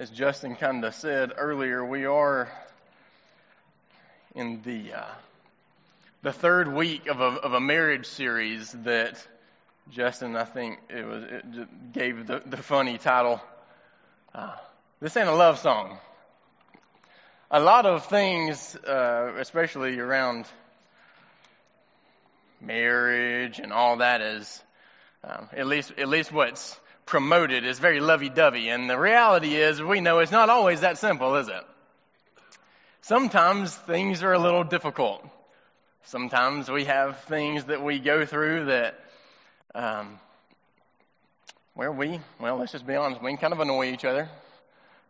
as Justin kind of said earlier, we are in the uh, the third week of a, of a marriage series that Justin, I think it was, it gave the, the funny title. Uh, this ain't a love song. A lot of things, uh, especially around marriage and all that, is um, at least at least what's promoted is very lovey-dovey. And the reality is, we know it's not always that simple, is it? Sometimes things are a little difficult. Sometimes we have things that we go through that, um, where we, well, let's just be honest, we kind of annoy each other.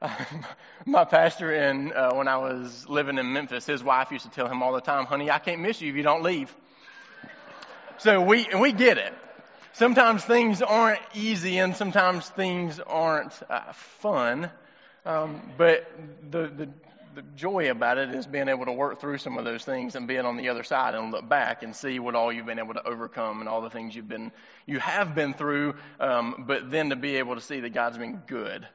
My pastor, in, uh, when I was living in Memphis, his wife used to tell him all the time, honey, I can't miss you if you don't leave. So we, and we get it. Sometimes things aren't easy and sometimes things aren't uh, fun. Um, but the, the, the joy about it is being able to work through some of those things and being on the other side and look back and see what all you've been able to overcome and all the things you've been, you have been through. Um, but then to be able to see that God's been good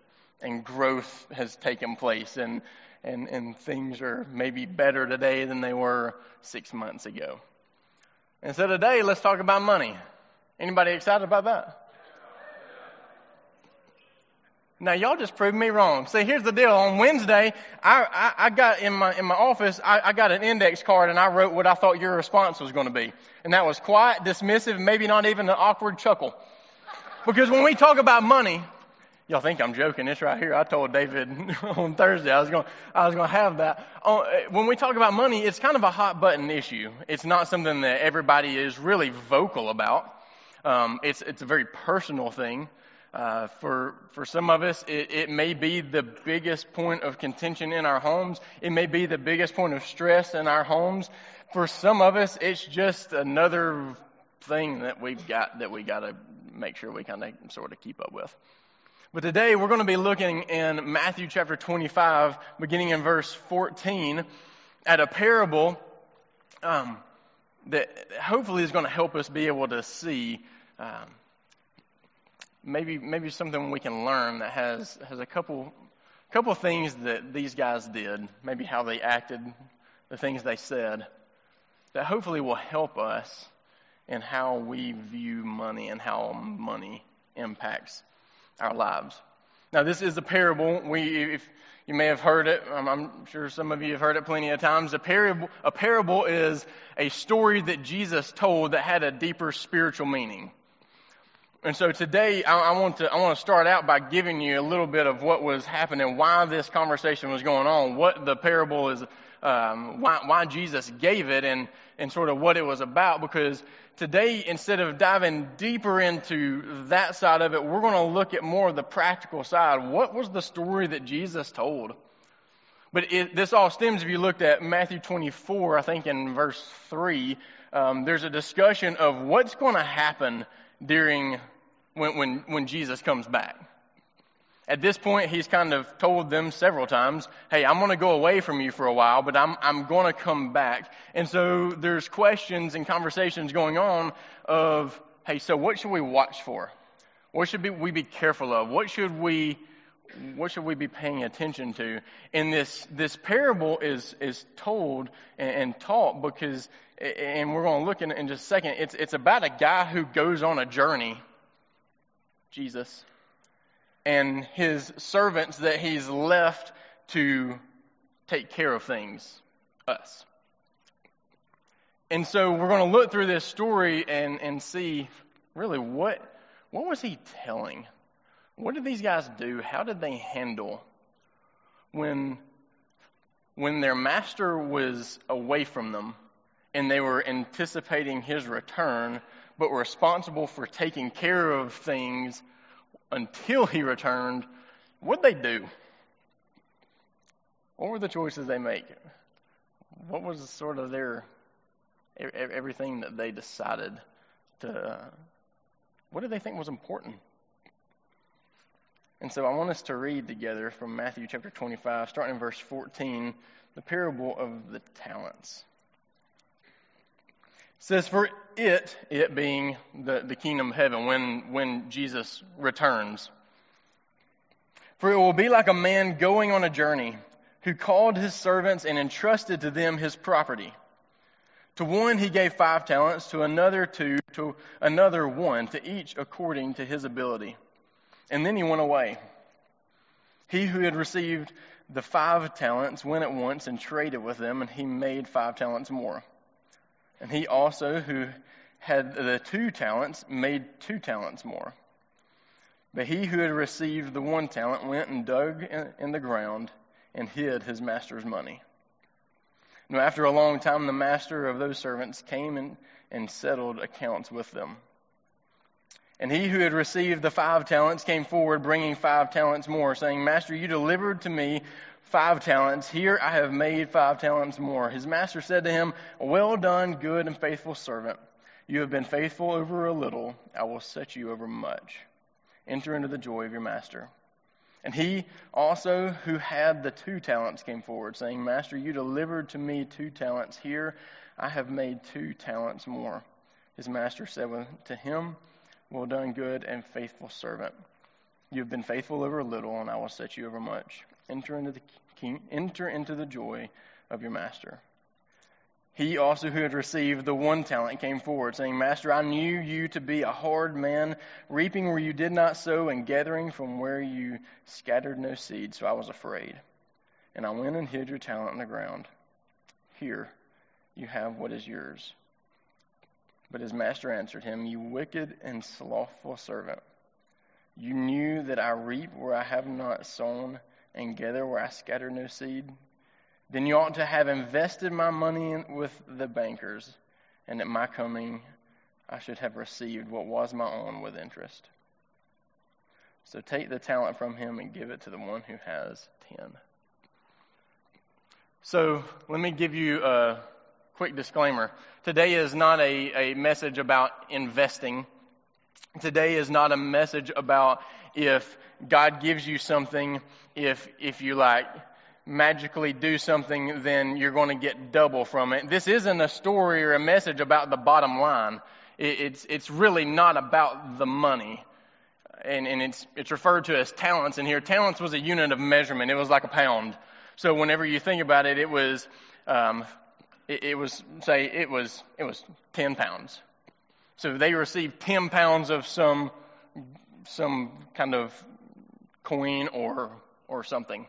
and growth has taken place and, and, and things are maybe better today than they were six months ago. And so today, let's talk about money. Anybody excited about that? Now y'all just proved me wrong. See, here's the deal. On Wednesday, I, I, I got in my in my office, I, I got an index card and I wrote what I thought your response was going to be, and that was quiet, dismissive, maybe not even an awkward chuckle. Because when we talk about money, y'all think I'm joking. It's right here. I told David on Thursday I was going I was going to have that. Uh, when we talk about money, it's kind of a hot button issue. It's not something that everybody is really vocal about. Um, it's it's a very personal thing. Uh, for for some of us, it, it may be the biggest point of contention in our homes. It may be the biggest point of stress in our homes. For some of us, it's just another thing that we've got that we got to make sure we kind of sort of keep up with. But today we're going to be looking in Matthew chapter 25, beginning in verse 14, at a parable um, that hopefully is going to help us be able to see um, maybe maybe something we can learn that has has a couple couple things that these guys did, maybe how they acted, the things they said, that hopefully will help us in how we view money and how money impacts our lives. Now, this is a parable. We, if you may have heard it, I'm sure some of you have heard it plenty of times. A parable, a parable is a story that Jesus told that had a deeper spiritual meaning. And so today I, I, want to I want to start out by giving you a little bit of what was happening, why this conversation was going on, what the parable is, um, why, why Jesus gave it, and and sort of what it was about. Because today, instead of diving deeper into that side of it, we're going to look at more of the practical side. What was the story that Jesus told? But it, this all stems if you looked at Matthew 24, I think in verse 3, um, there's a discussion of what's going to happen during when, when, when Jesus comes back. At this point, he's kind of told them several times, hey, I'm going to go away from you for a while, but I'm, I'm going to come back. And so there's questions and conversations going on of, hey, so what should we watch for? What should we be careful of? What should we, what should we be paying attention to? And this, this parable is, is told and, and taught because, and we're going to look in, in just a second, it's, it's about a guy who goes on a journey Jesus, and his servants that he's left to take care of things, us. And so we're going to look through this story and, and see really what, what was he telling? What did these guys do? How did they handle when, when their master was away from them and they were anticipating his return? But were responsible for taking care of things until he returned, what'd they do? What were the choices they make? What was sort of their everything that they decided to? What did they think was important? And so I want us to read together from Matthew chapter 25, starting in verse 14, the parable of the talents says, For it, it being the, the kingdom of heaven, when, when Jesus returns, For it will be like a man going on a journey who called his servants and entrusted to them his property. To one he gave five talents, to another two, to another one, to each according to his ability. And then he went away. He who had received the five talents went at once and traded with them, and he made five talents more. And he also, who had the two talents, made two talents more. But he who had received the one talent went and dug in the ground and hid his master's money. Now, after a long time, the master of those servants came and, and settled accounts with them. And he who had received the five talents came forward, bringing five talents more, saying, Master, you delivered to me five talents. Here I have made five talents more. His master said to him, Well done, good and faithful servant. You have been faithful over a little. I will set you over much. Enter into the joy of your master. And he also, who had the two talents, came forward, saying, Master, you delivered to me two talents. Here I have made two talents more. His master said to him, Well done, good and faithful servant. You have been faithful over a little, and I will set you over much. Enter into the king, enter into the joy of your master. He also, who had received the one talent, came forward, saying, Master, I knew you to be a hard man, reaping where you did not sow, and gathering from where you scattered no seed. So I was afraid. And I went and hid your talent in the ground. Here, you have what is yours. But his master answered him, You wicked and slothful servant. You knew that I reap where I have not sown, and gather where I scatter no seed. Then you ought to have invested my money with the bankers, and at my coming I should have received what was my own with interest. So take the talent from him and give it to the one who has ten. So let me give you a quick disclaimer. Today is not a, a message about investing. Today is not a message about if God gives you something, if if you like magically do something, then you're going to get double from it. This isn't a story or a message about the bottom line. It's, it's really not about the money. And, and it's, it's referred to as talents in here. Talents was a unit of measurement. It was like a pound. So whenever you think about it, it was, um, it, it was, say, it was, it was 10 pounds. So they received 10 pounds of some, some kind of coin or, or something.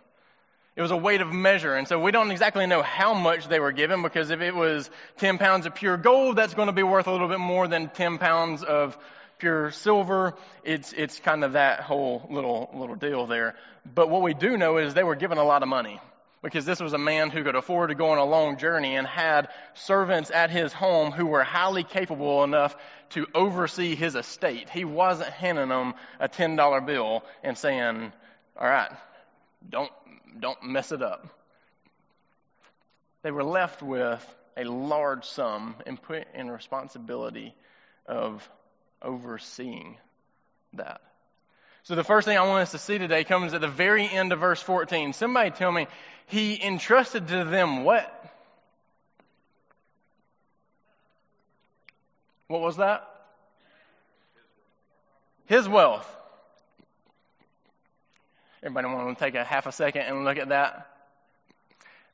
It was a weight of measure. And so we don't exactly know how much they were given because if it was 10 pounds of pure gold, that's going to be worth a little bit more than 10 pounds of pure silver. It's, it's kind of that whole little, little deal there. But what we do know is they were given a lot of money because this was a man who could afford to go on a long journey and had servants at his home who were highly capable enough to oversee his estate. He wasn't handing them a $10 bill and saying, all right, don't don't mess it up. They were left with a large sum and put in responsibility of overseeing that. So the first thing I want us to see today comes at the very end of verse 14. Somebody tell me, he entrusted to them what? What was that? His wealth. Everybody want to take a half a second and look at that?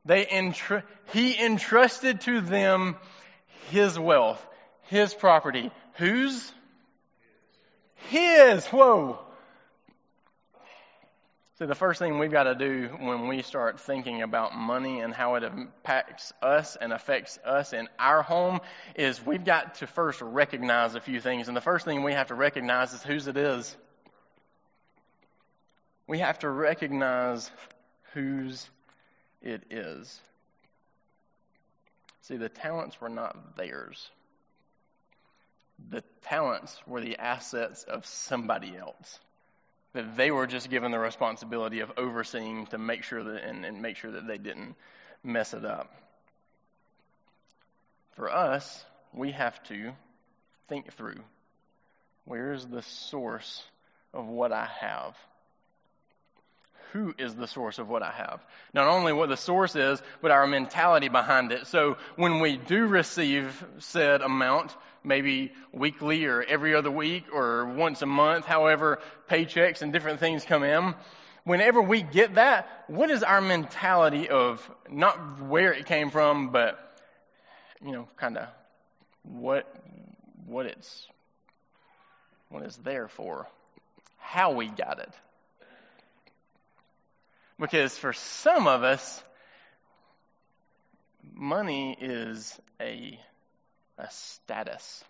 They entr- he entrusted to them his wealth, his property. Whose? His. Whoa. So the first thing we've got to do when we start thinking about money and how it impacts us and affects us in our home is we've got to first recognize a few things. And the first thing we have to recognize is whose it is we have to recognize whose it is. See, the talents were not theirs. The talents were the assets of somebody else. That they were just given the responsibility of overseeing to make sure that and, and make sure that they didn't mess it up. For us, we have to think through where's the source of what I have? Who is the source of what I have. Not only what the source is, but our mentality behind it. So when we do receive said amount, maybe weekly or every other week or once a month, however paychecks and different things come in, Whenever we get that, what is our mentality of not where it came from, but, you know, kind of what, what it's, what it's there for, how we got it. Because for some of us, money is a, a status.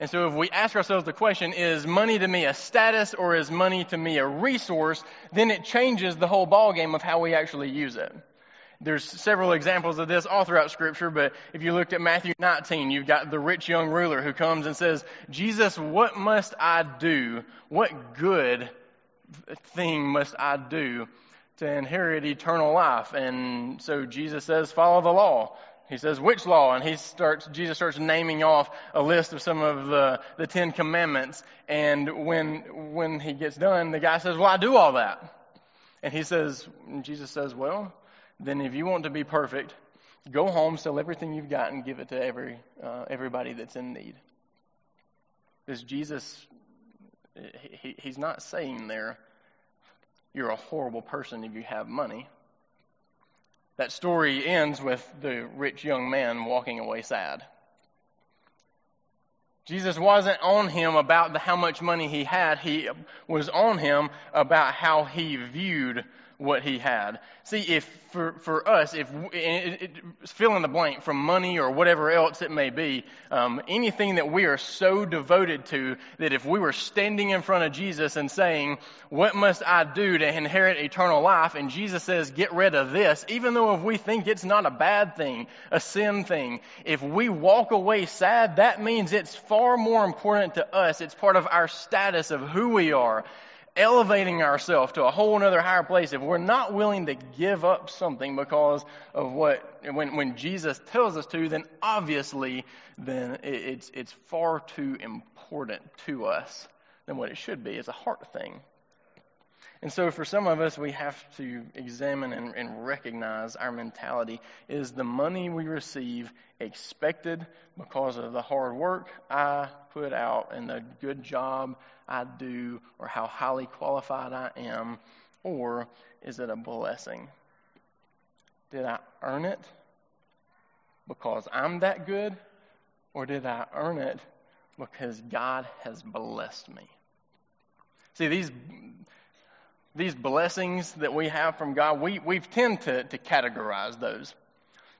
And so if we ask ourselves the question, is money to me a status or is money to me a resource, then it changes the whole ballgame of how we actually use it. There's several examples of this all throughout scripture, but if you looked at Matthew 19, you've got the rich young ruler who comes and says, Jesus, what must I do? What good thing must I do to inherit eternal life? And so Jesus says, follow the law. He says, which law? And he starts, Jesus starts naming off a list of some of the, the Ten Commandments. And when, when he gets done, the guy says, well, I do all that. And he says, Jesus says, well, then if you want to be perfect, go home, sell everything you've got and give it to every, uh, everybody that's in need. Because Jesus, he, he's not saying there, you're a horrible person if you have money. That story ends with the rich young man walking away sad. Jesus wasn't on him about the, how much money he had. He was on him about how he viewed what he had. See, if for, for us, if it, it, fill in the blank from money or whatever else it may be, um, anything that we are so devoted to that if we were standing in front of Jesus and saying, "What must I do to inherit eternal life?" and Jesus says, "Get rid of this," even though if we think it's not a bad thing, a sin thing, if we walk away sad, that means it's far more important to us. It's part of our status of who we are elevating ourselves to a whole other higher place, if we're not willing to give up something because of what, when, when Jesus tells us to, then obviously, then it's, it's far too important to us than what it should be. It's a heart thing. And so for some of us, we have to examine and, and, recognize our mentality. Is the money we receive expected because of the hard work I put out and the good job I do or how highly qualified I am? Or is it a blessing? Did I earn it because I'm that good? Or did I earn it because God has blessed me? See, these these blessings that we have from God, we, we tend to, to categorize those.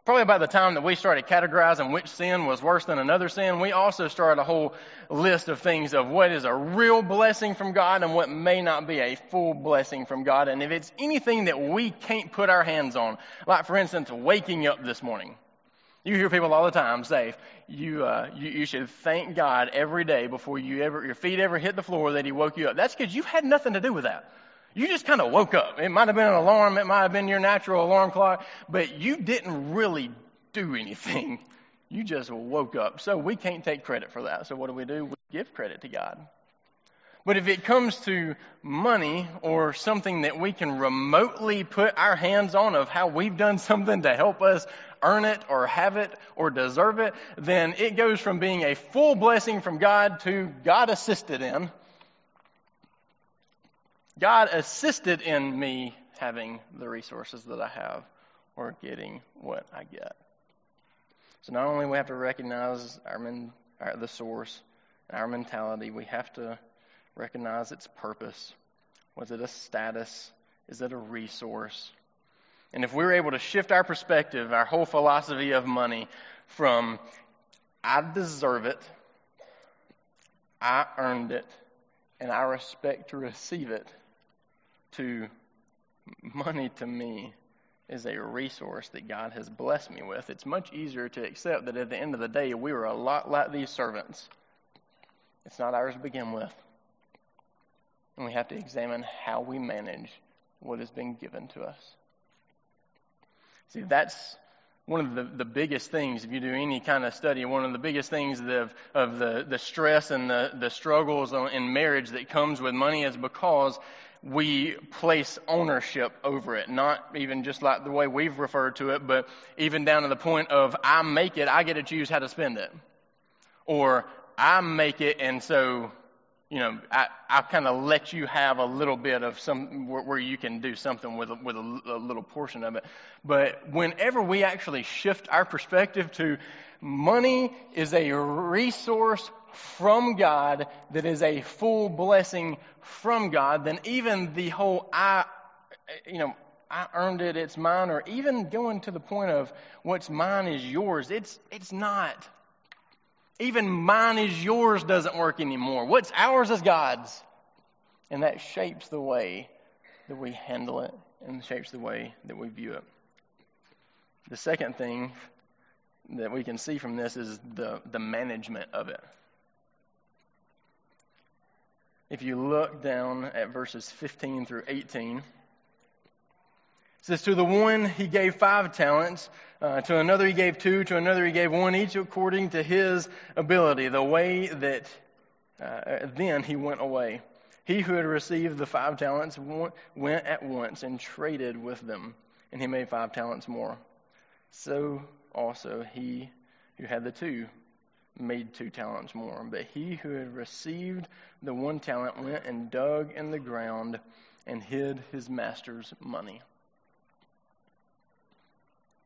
Probably by the time that we started categorizing which sin was worse than another sin, we also started a whole list of things of what is a real blessing from God and what may not be a full blessing from God. And if it's anything that we can't put our hands on, like for instance, waking up this morning. You hear people all the time say, you, uh, you, you should thank God every day before you ever, your feet ever hit the floor that He woke you up. That's because you had nothing to do with that. You just kind of woke up. It might have been an alarm, it might have been your natural alarm clock, but you didn't really do anything. You just woke up. So we can't take credit for that. So what do we do? We give credit to God. But if it comes to money or something that we can remotely put our hands on of how we've done something to help us earn it or have it or deserve it, then it goes from being a full blessing from God to God assisted in God assisted in me having the resources that I have or getting what I get. So not only we have to recognize our, men, our the source, our mentality, we have to recognize its purpose. Was it a status? Is it a resource? And if we're able to shift our perspective, our whole philosophy of money from I deserve it, I earned it, and I respect to receive it, to money to me is a resource that God has blessed me with. It's much easier to accept that at the end of the day, we were a lot like these servants. It's not ours to begin with. And we have to examine how we manage what has been given to us. See, that's one of the, the biggest things, if you do any kind of study, one of the biggest things of, of the, the stress and the, the struggles in marriage that comes with money is because we place ownership over it. Not even just like the way we've referred to it, but even down to the point of I make it, I get to choose how to spend it. Or I make it and so you know, I, I kind of let you have a little bit of some where, where you can do something with with a, a little portion of it. But whenever we actually shift our perspective to money is a resource from God that is a full blessing from God, then even the whole I, you know, I earned it, it's mine, or even going to the point of what's mine is yours, it's, it's not. Even mine is yours doesn't work anymore. What's ours is God's. And that shapes the way that we handle it and shapes the way that we view it. The second thing that we can see from this is the, the management of it. If you look down at verses 15 through 18, it says, To the one he gave five talents, uh, to another he gave two, to another he gave one, each according to his ability. The way that uh, then he went away. He who had received the five talents went at once and traded with them, and he made five talents more. So also he who had the two made two talents more. But he who had received the one talent went and dug in the ground and hid his master's money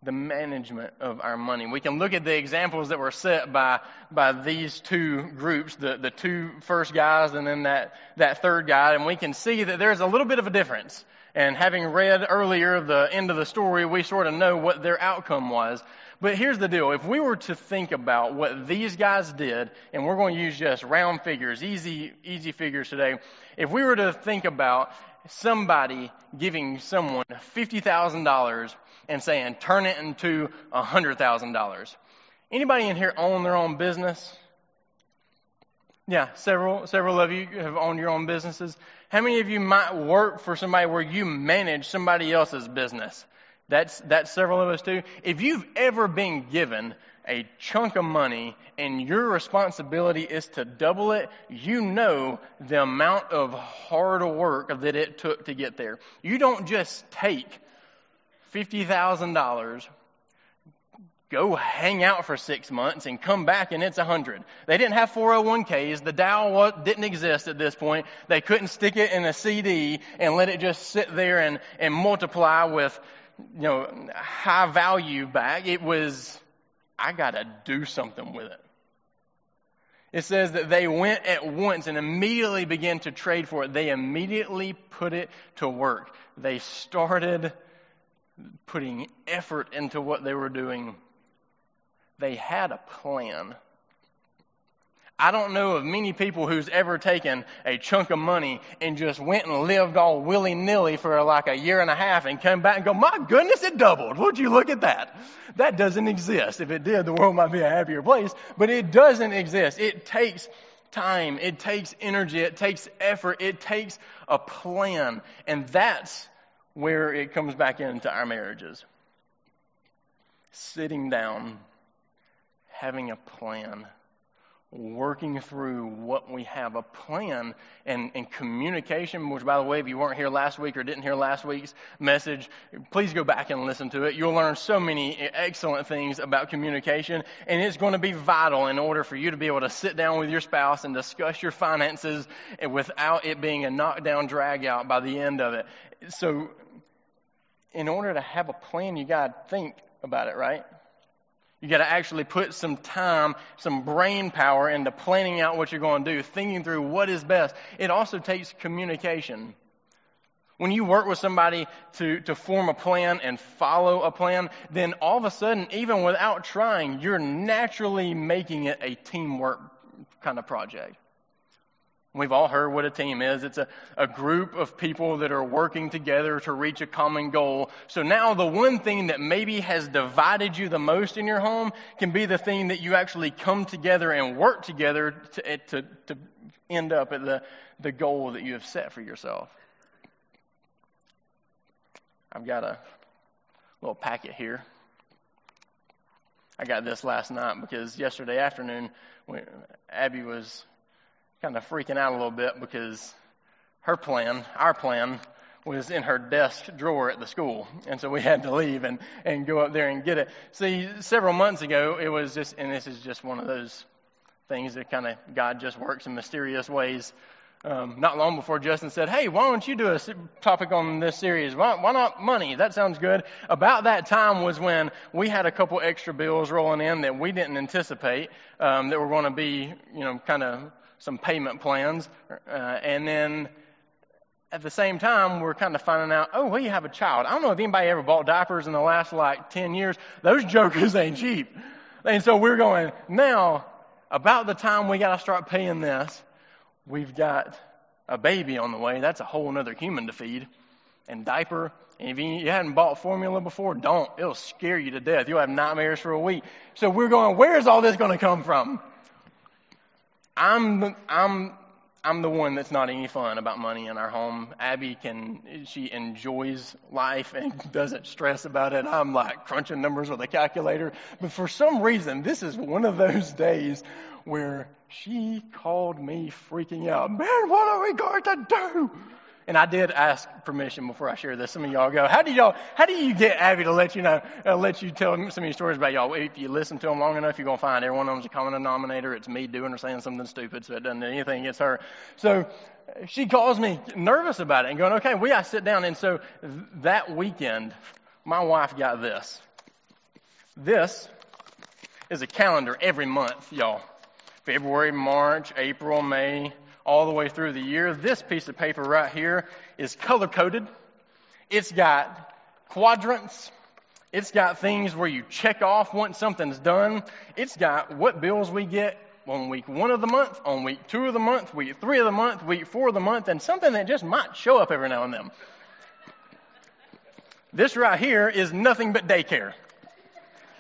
the management of our money. We can look at the examples that were set by, by these two groups, the, the two first guys and then that, that third guy, and we can see that there's a little bit of a difference. And having read earlier the end of the story, we sort of know what their outcome was. But here's the deal. If we were to think about what these guys did, and we're going to use just round figures, easy, easy figures today. If we were to think about somebody giving someone $50,000 and saying, turn it into $100,000. Anybody in here own their own business? Yeah, several, several of you have owned your own businesses. How many of you might work for somebody where you manage somebody else's business? That's, that's several of us too. If you've ever been given a chunk of money and your responsibility is to double it, you know the amount of hard work that it took to get there. You don't just take $50,000, go hang out for six months and come back and it's a hundred. They didn't have 401ks. The Dow didn't exist at this point. They couldn't stick it in a CD and let it just sit there and, and multiply with, you know, high value back. It was, I gotta do something with it. It says that they went at once and immediately began to trade for it. They immediately put it to work. They started putting effort into what they were doing. They had a plan. I don't know of many people who's ever taken a chunk of money and just went and lived all willy nilly for like a year and a half and come back and go, my goodness, it doubled. Would you look at that? That doesn't exist. If it did, the world might be a happier place, but it doesn't exist. It takes time. It takes energy. It takes effort. It takes a plan. And that's where it comes back into our marriages. Sitting down, having a plan, working through what we have, a plan and, and communication, which by the way, if you weren't here last week or didn't hear last week's message, please go back and listen to it. You'll learn so many excellent things about communication and it's going to be vital in order for you to be able to sit down with your spouse and discuss your finances without it being a knockdown drag out by the end of it. So in order to have a plan, you got to think about it, right? You got to actually put some time, some brain power into planning out what you're going to do, thinking through what is best. It also takes communication. When you work with somebody to, to form a plan and follow a plan, then all of a sudden, even without trying, you're naturally making it a teamwork kind of project. We've all heard what a team is. It's a, a group of people that are working together to reach a common goal. So now the one thing that maybe has divided you the most in your home can be the thing that you actually come together and work together to, to, to end up at the, the goal that you have set for yourself. I've got a little packet here. I got this last night because yesterday afternoon, Abby was kind of freaking out a little bit because her plan, our plan, was in her desk drawer at the school. And so we had to leave and, and go up there and get it. See, several months ago, it was just, and this is just one of those things that kind of God just works in mysterious ways. um, not long before Justin said, Hey, why don't you do a topic on this series? Why, why not money? That sounds good. About that time was when we had a couple extra bills rolling in that we didn't anticipate um, that were going to be, you know, kind of some payment plans. Uh, and then at the same time, we're kind of finding out, oh, well, you have a child. I don't know if anybody ever bought diapers in the last like 10 years. Those jokers ain't cheap. And so we're going, now, about the time we got to start paying this, we've got a baby on the way. That's a whole other human to feed. And diaper. And if you hadn't bought formula before, don't. It'll scare you to death. You'll have nightmares for a week. So we're going, where's all this going to come from? I'm, I'm, I'm the one that's not any fun about money in our home. Abby can, she enjoys life and doesn't stress about it. I'm like crunching numbers with a calculator. But for some reason, this is one of those days where she called me freaking out. Man, what are we going to do? And I did ask permission before I share this. Some of y'all go, how do y'all, how do you get Abby to let you know, uh, let you tell some of your stories about y'all? If you listen to them long enough, you're to find every one of them's a common denominator. It's me doing or saying something stupid, so it doesn't do anything against her. So she calls me nervous about it and going, okay, we to sit down. And so that weekend, my wife got this. This is a calendar every month, y'all. February, March, April, May, all the way through the year. This piece of paper right here is color coded. It's got quadrants. It's got things where you check off once something's done. It's got what bills we get on week one of the month, on week two of the month, week three of the month, week four of the month, and something that just might show up every now and then. This right here is nothing but daycare.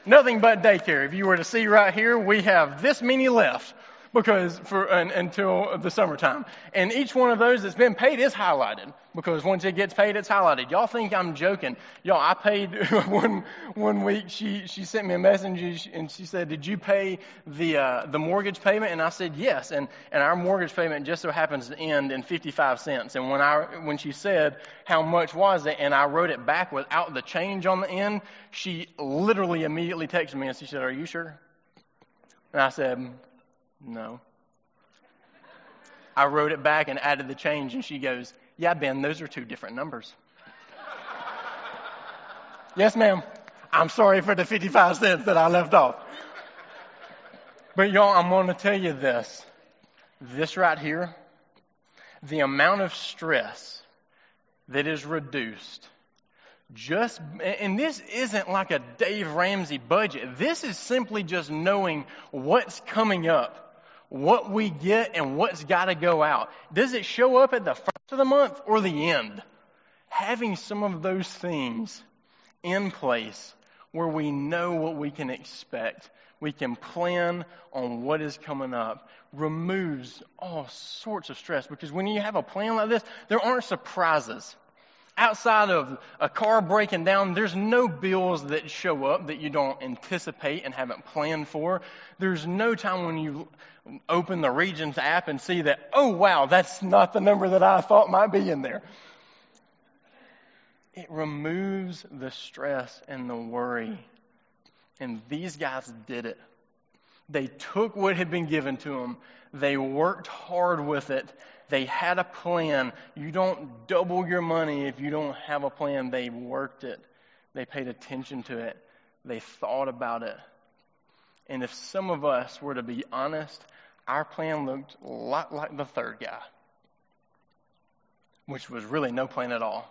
Nothing but daycare. If you were to see right here, we have this many left because for until the summertime. And each one of those that's been paid is highlighted because once it gets paid, it's highlighted. Y'all think I'm joking? Y'all, I paid one one week. She she sent me a message and she said, "Did you pay the uh, the mortgage payment?" And I said, "Yes." And and our mortgage payment just so happens to end in 55 cents. And when I when she said how much was it, and I wrote it back without the change on the end, she literally immediately texted me and she said, "Are you sure?" And I said, no. I wrote it back and added the change, and she goes, Yeah, Ben, those are two different numbers. yes, ma'am. I'm sorry for the 55 cents that I left off. But y'all, I'm going to tell you this. This right here, the amount of stress that is reduced just, and this isn't like a Dave Ramsey budget. This is simply just knowing what's coming up what we get and what's got to go out. Does it show up at the first of the month or the end? Having some of those things in place where we know what we can expect, we can plan on what is coming up, removes all sorts of stress because when you have a plan like this, there aren't surprises. Outside of a car breaking down, there's no bills that show up that you don't anticipate and haven't planned for. There's no time when you open the Regions app and see that, oh wow, that's not the number that I thought might be in there. It removes the stress and the worry. And these guys did it. They took what had been given to them. They worked hard with it. They had a plan. You don't double your money if you don't have a plan. They worked it. They paid attention to it. They thought about it. And if some of us were to be honest, our plan looked a lot like the third guy, which was really no plan at all.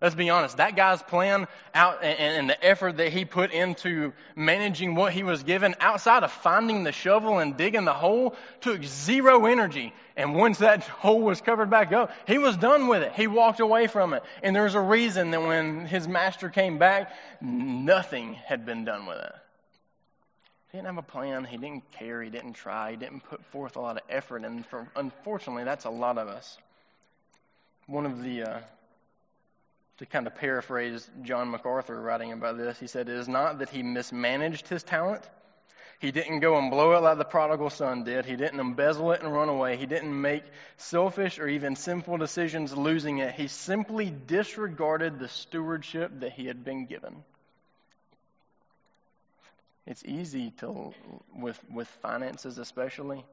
Let's be honest, that guy's plan out and, and, the effort that he put into managing what he was given outside of finding the shovel and digging the hole took zero energy. And once that hole was covered back up, he was done with it. He walked away from it. And there's a reason that when his master came back, nothing had been done with it. He didn't have a plan. He didn't care. He didn't try. He didn't put forth a lot of effort. And for, unfortunately, that's a lot of us. One of the, uh, to kind of paraphrase John MacArthur writing about this, he said, It is not that he mismanaged his talent. He didn't go and blow it like the prodigal son did. He didn't embezzle it and run away. He didn't make selfish or even sinful decisions losing it. He simply disregarded the stewardship that he had been given. It's easy to, with, with finances especially,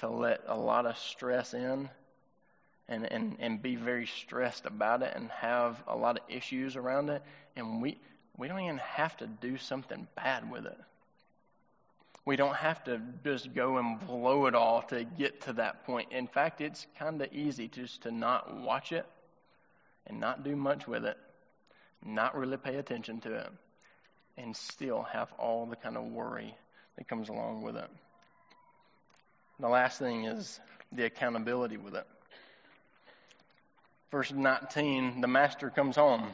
to let a lot of stress in and, and, and be very stressed about it and have a lot of issues around it. And we, we don't even have to do something bad with it. We don't have to just go and blow it all to get to that point. In fact, it's kind of easy just to not watch it and not do much with it, not really pay attention to it, and still have all the kind of worry that comes along with it. The last thing is the accountability with it. Verse 19, the master comes home.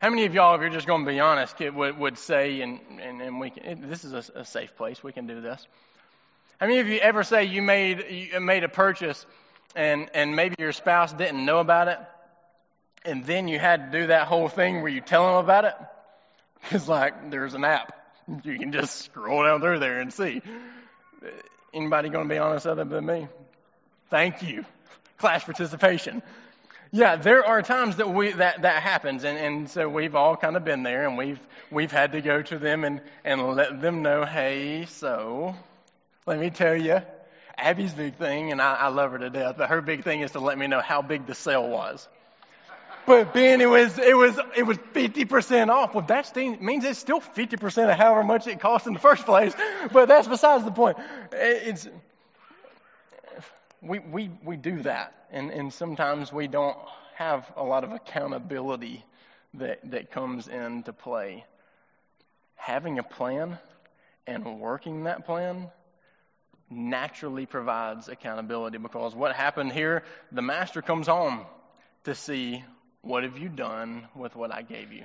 How many of y'all, if you're just going to be honest, would, would say, and, and, and we can, this is a, a, safe place, we can do this. How many of you ever say you made, you made a purchase and, and maybe your spouse didn't know about it, and then you had to do that whole thing where you tell them about it? It's like there's an app. You can just scroll down through there and see. Anybody going to be honest other than me? Thank you. Class participation. Yeah, there are times that we that that happens, and and so we've all kind of been there, and we've we've had to go to them and and let them know, hey, so let me tell you, Abby's big thing, and I, I love her to death, but her big thing is to let me know how big the sale was. But Ben, it was it was it was fifty percent off. Well, that means it's still fifty percent of however much it cost in the first place. But that's besides the point. It's we, we, we do that, and, and sometimes we don't have a lot of accountability that, that comes into play. Having a plan and working that plan naturally provides accountability because what happened here, the master comes home to see what have you done with what I gave you.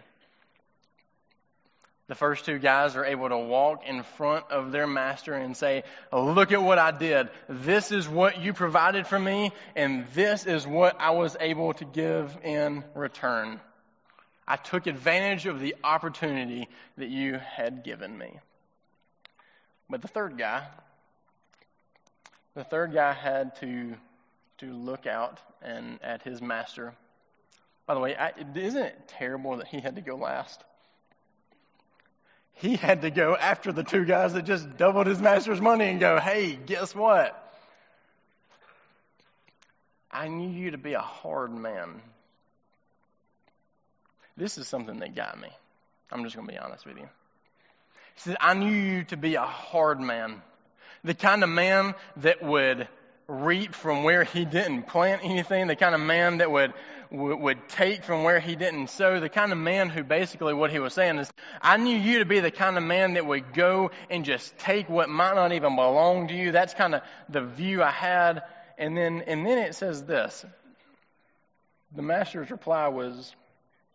The first two guys are able to walk in front of their master and say, Look at what I did. This is what you provided for me, and this is what I was able to give in return. I took advantage of the opportunity that you had given me. But the third guy, the third guy had to, to look out and at his master. By the way, I, isn't it terrible that he had to go last? He had to go after the two guys that just doubled his master's money and go, hey, guess what? I knew you to be a hard man. This is something that got me. I'm just going to be honest with you. He said, I knew you to be a hard man. The kind of man that would reap from where he didn't plant anything, the kind of man that would, would take from where he didn't sow, the kind of man who basically what he was saying is, I knew you to be the kind of man that would go and just take what might not even belong to you. That's kind of the view I had. And then, and then it says this. The master's reply was,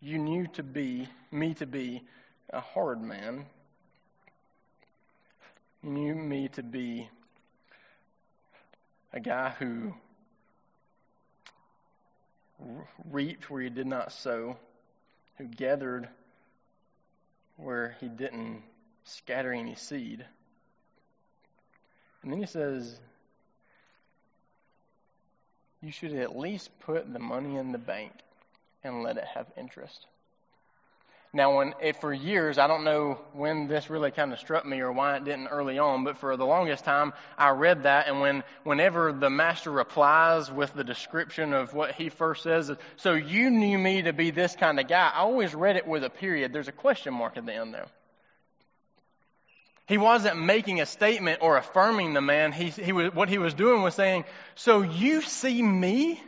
you knew to be, me to be a hard man. You knew me to be a guy who reaped where he did not sow, who gathered where he didn't scatter any seed. And then he says, You should at least put the money in the bank and let it have interest. Now, when it, for years, I don't know when this really kind of struck me or why it didn't early on, but for the longest time, I read that, and when whenever the master replies with the description of what he first says, so you knew me to be this kind of guy, I always read it with a period. There's a question mark at the end there. He wasn't making a statement or affirming the man. He, he was, what he was doing was saying, so you see me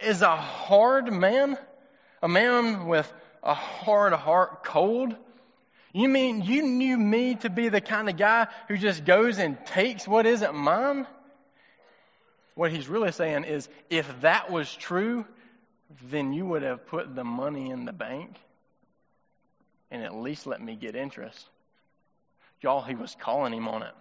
as a hard man, a man with a hard heart cold? You mean you knew me to be the kind of guy who just goes and takes what isn't mine? What he's really saying is if that was true, then you would have put the money in the bank and at least let me get interest. Y'all, he was calling him on it.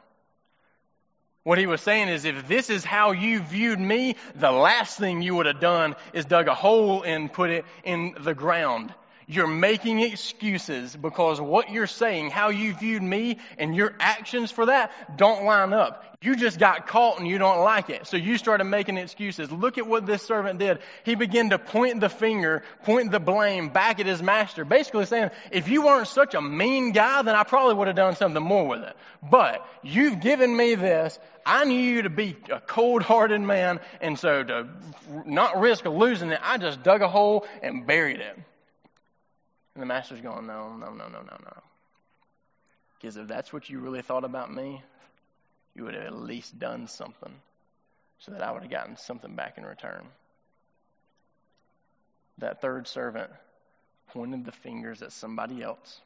What he was saying is if this is how you viewed me, the last thing you would have done is dug a hole and put it in the ground You're making excuses because what you're saying, how you viewed me, and your actions for that don't line up. You just got caught and you don't like it. So you started making excuses. Look at what this servant did. He began to point the finger, point the blame back at his master, basically saying, if you weren't such a mean guy, then I probably would have done something more with it. But you've given me this. I knew you to be a cold-hearted man, and so to not risk losing it, I just dug a hole and buried it. And the master's going, no, no, no, no, no, no. Because if that's what you really thought about me, you would have at least done something so that I would have gotten something back in return. That third servant pointed the fingers at somebody else,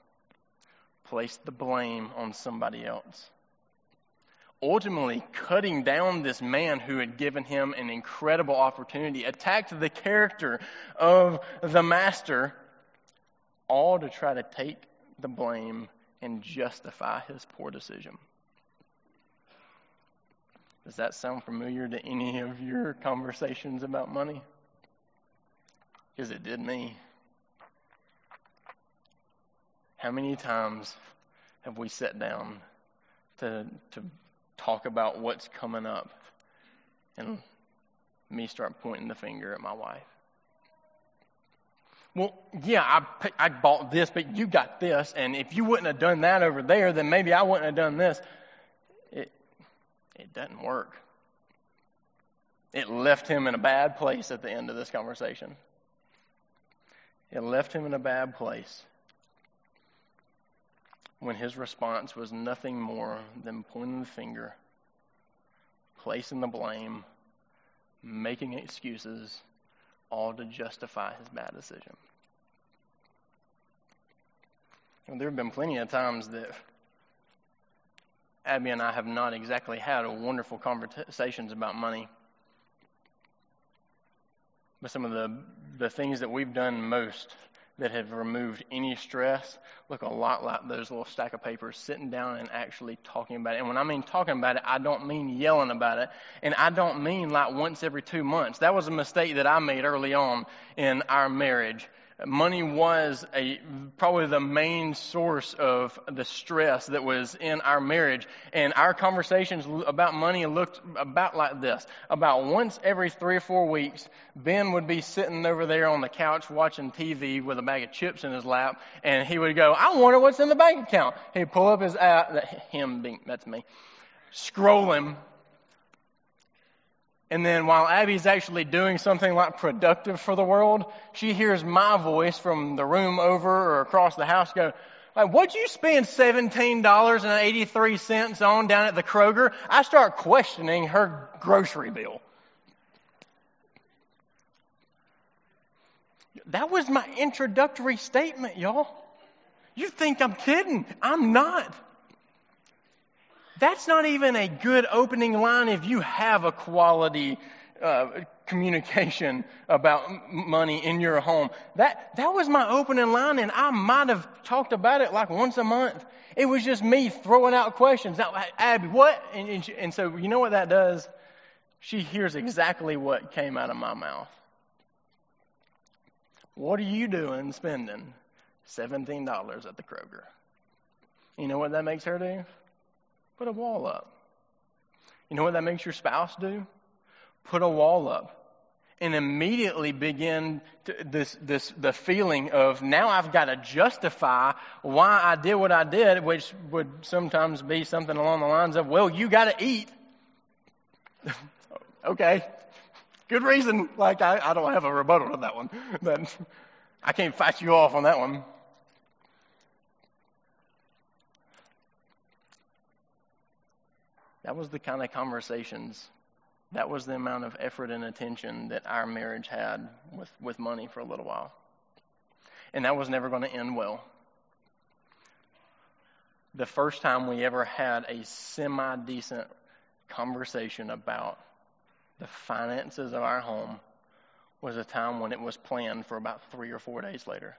placed the blame on somebody else, ultimately cutting down this man who had given him an incredible opportunity, attacked the character of the master, all to try to take the blame and justify his poor decision. Does that sound familiar to any of your conversations about money? Because it did me. How many times have we sat down to, to talk about what's coming up and me start pointing the finger at my wife? Well, yeah, I, I bought this, but you got this, and if you wouldn't have done that over there, then maybe I wouldn't have done this. It doesn't work. It left him in a bad place at the end of this conversation. It left him in a bad place when his response was nothing more than pointing the finger, placing the blame, making excuses, all to justify his bad decision. And there have been plenty of times that Abby and I have not exactly had wonderful conversations about money. But some of the, the things that we've done most that have removed any stress look a lot like those little stack of papers sitting down and actually talking about it. And when I mean talking about it, I don't mean yelling about it. And I don't mean like once every two months. That was a mistake that I made early on in our marriage money was a probably the main source of the stress that was in our marriage. And our conversations about money looked about like this. About once every three or four weeks ben would be sitting over there on the couch watching tv with a bag of chips in his lap and he would go i wonder what's in the bank account. He'd pull up his app him being that's me scrolling and then while Abby's actually doing something like productive for the world, she hears my voice from the room over or across the house go, like, what'd you spend $17.83 on down at the Kroger? I start questioning her grocery bill. That was my introductory statement, y'all. You think I'm kidding. I'm not. That's not even a good opening line if you have a quality uh, communication about money in your home. That that was my opening line, and I might have talked about it like once a month. It was just me throwing out questions. Now, Abby, what? And, and, she, and so you know what that does? She hears exactly what came out of my mouth. What are you doing spending seventeen dollars at the Kroger? You know what that makes her do? Put a wall up. You know what that makes your spouse do? Put a wall up. And immediately begin this, this, the feeling of now I've got to justify why I did what I did, which would sometimes be something along the lines of, well, you got to eat. okay. Good reason. Like, I, I don't have a rebuttal to that one, but I can't fight you off on that one. That was the kind of conversations, that was the amount of effort and attention that our marriage had with, with money for a little while. And that was never going to end well. The first time we ever had a semi decent conversation about the finances of our home was a time when it was planned for about three or four days later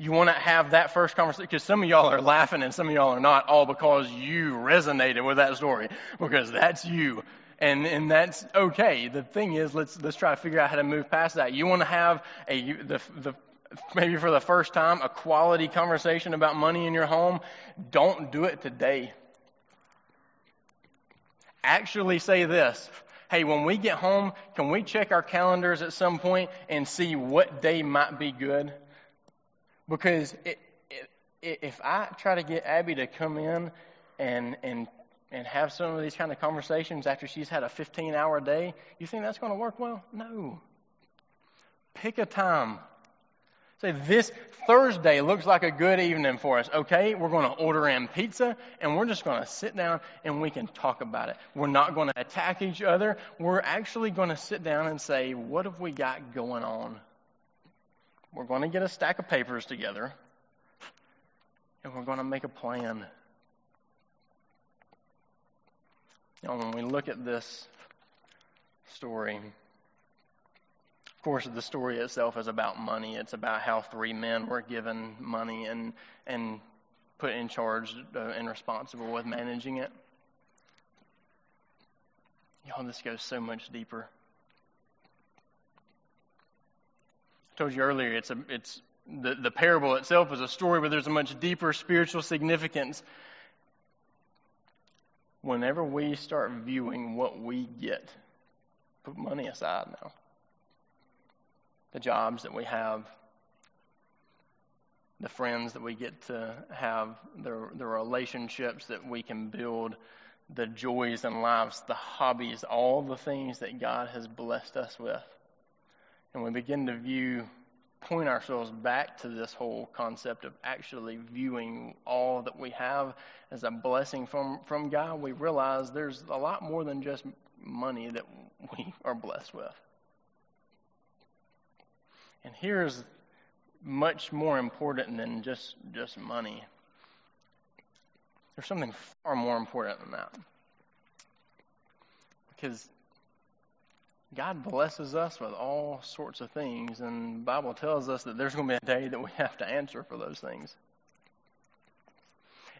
you want to have that first conversation because some of y'all are laughing and some of y'all are not all because you resonated with that story because that's you and and that's okay the thing is let's let's try to figure out how to move past that you want to have a the the maybe for the first time, a quality conversation about money in your home, don't do it today. Actually say this. Hey, when we get home, can we check our calendars at some point and see what day might be good? Because it, it, if I try to get Abby to come in and, and, and have some of these kind of conversations after she's had a 15 hour day, you think that's going to work well? No. Pick a time Say, this Thursday looks like a good evening for us. Okay, we're going to order in pizza and we're just going to sit down and we can talk about it. We're not going to attack each other. We're actually going to sit down and say, what have we got going on? We're going to get a stack of papers together and we're going to make a plan. Know, when we look at this story, of course, the story itself is about money. It's about how three men were given money and and put in charge uh, and responsible with managing it. Y'all, this goes so much deeper. I told you earlier, it's a it's the, the parable itself is a story, but there's a much deeper spiritual significance. Whenever we start viewing what we get, put money aside now the jobs that we have, the friends that we get to have, the, the relationships that we can build, the joys and lives, the hobbies, all the things that God has blessed us with. And we begin to view, point ourselves back to this whole concept of actually viewing all that we have as a blessing from, from God, we realize there's a lot more than just money that we are blessed with. And here's much more important than just, just money. There's something far more important than that. Because God blesses us with all sorts of things, and the Bible tells us that there's going to be a day that we have to answer for those things.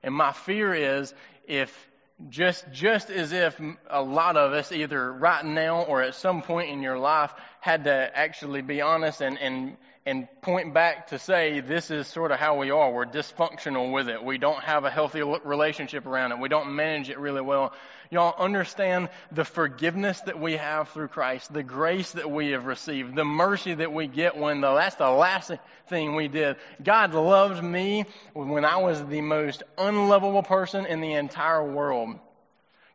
And my fear is if just just as if a lot of us either right now or at some point in your life had to actually be honest and and and point back to say this is sort of how we are. We're dysfunctional with it. We don't have a healthy relationship around it. We don't manage it really well. Y'all understand the forgiveness that we have through Christ the grace that we have received the mercy that we get when the that's the last thing we did. God loved me when I was the most unlovable person in the entire world.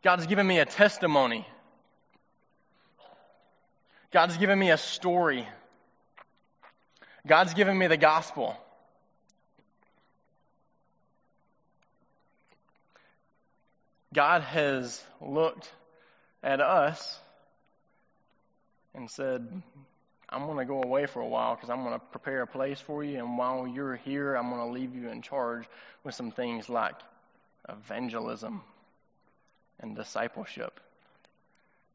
God's given me a testimony. God's given me a story. God's given me the gospel. God has looked at us and said, I'm going to go away for a while because I'm going to prepare a place for you. And while you're here, I'm going to leave you in charge with some things like evangelism and discipleship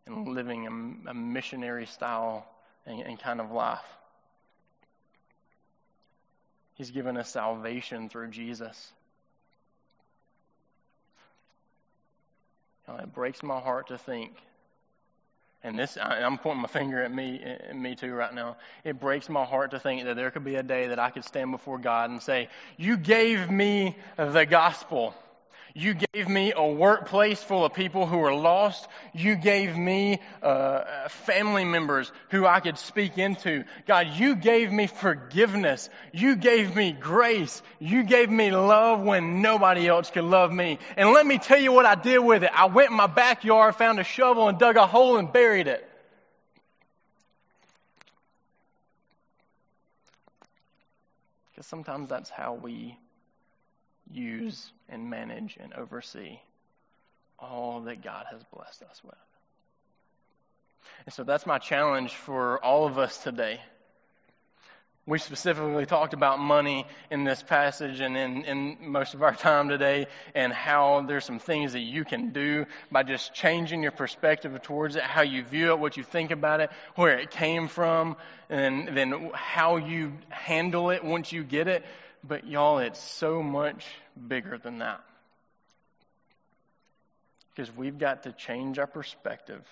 and living a, a missionary style and, and kind of life. He's given us salvation through Jesus. it breaks my heart to think, and this I'm pointing my finger at me, at me too right now. It breaks my heart to think that there could be a day that I could stand before God and say, "You gave me the gospel." You gave me a workplace full of people who were lost. You gave me uh, family members who I could speak into. God, you gave me forgiveness. You gave me grace. You gave me love when nobody else could love me. And let me tell you what I did with it. I went in my backyard, found a shovel, and dug a hole and buried it. Because sometimes that's how we use and manage and oversee all that God has blessed us with. And so that's my challenge for all of us today. We specifically talked about money in this passage and in, in most of our time today, and how there's some things that you can do by just changing your perspective towards it, how you view it, what you think about it, where it came from, and then how you handle it once you get it. But y'all, it's so much bigger than that. Because we've got to change our perspective.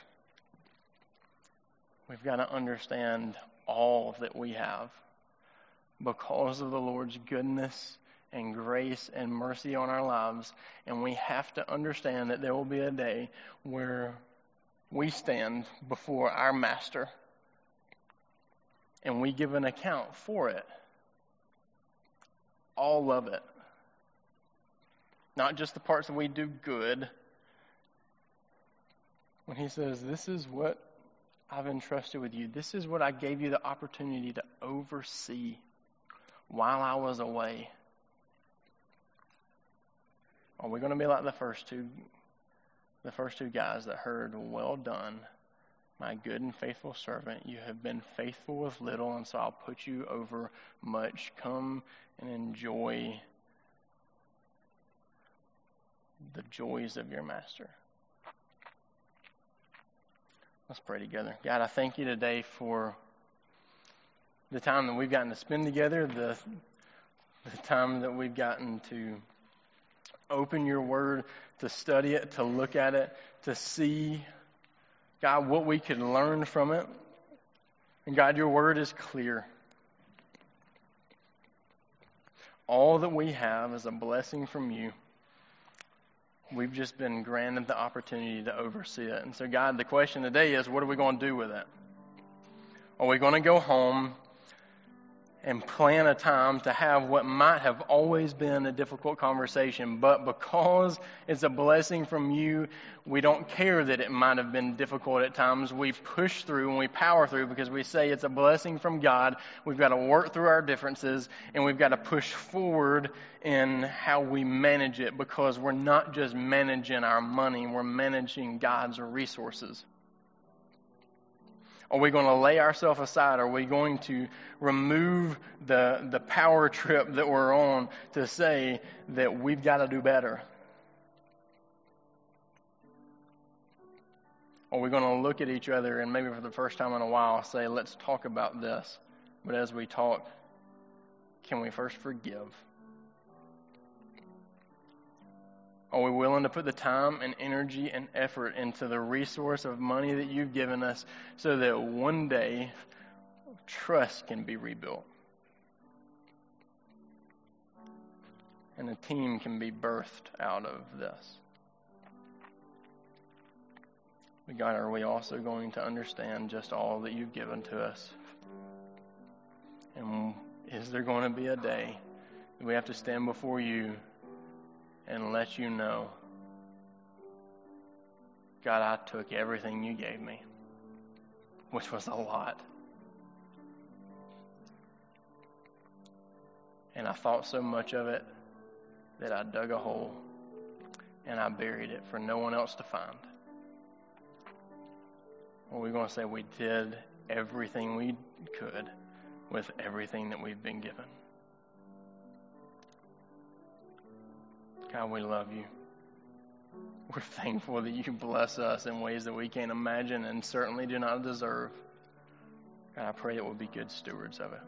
We've got to understand all that we have, because of the Lord's goodness and grace and mercy on our lives. And we have to understand that there will be a day where we stand before our Master and we give an account for it. All of it. Not just the parts that we do good. When he says, This is what I've entrusted with you, this is what I gave you the opportunity to oversee while I was away. Are we going to be like the first two the first two guys that heard, Well done, my good and faithful servant. You have been faithful with little, and so I'll put you over much. Come and enjoy the joys of your master. Let's pray together. God, I thank you today for the time that we've gotten to spend together, the, the time that we've gotten to open your word, to study it, to look at it, to see, God, what we can learn from it. And God, your word is clear. All that we have is a blessing from you. We've just been granted the opportunity to oversee it. And so, God, the question today is what are we going to do with it? Are we going to go home and plan a time to have what might have always been a difficult conversation, but because it's a blessing from you, we don't care that it might have been difficult at times. We push through and we power through because we say it's a blessing from God. We've got to work through our differences and we've got to push forward in how we manage it because we're not just managing our money, we're managing God's resources. Are we going to lay ourselves aside? Are we going to remove the, the power trip that we're on to say that we've got to do better? Are we going to look at each other and maybe for the first time in a while say, let's talk about this? But as we talk, can we first forgive? Are we willing to put the time and energy and effort into the resource of money that you've given us so that one day trust can be rebuilt? And a team can be birthed out of this. But God, are we also going to understand just all that you've given to us? And is there going to be a day that we have to stand before you and let you know God, I took everything you gave me, which was a lot. And I thought so much of it that I dug a hole and I buried it for no one else to find. Well, we're going to say we did everything we could with everything that we've been given. God, we love you. We're thankful that you bless us in ways that we can't imagine and certainly do not deserve. God, I pray that we'll be good stewards of it.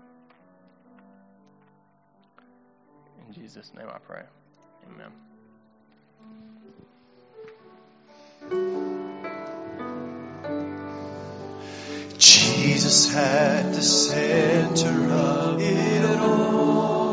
In Jesus' name I pray. Amen. Jesus at the center of it all.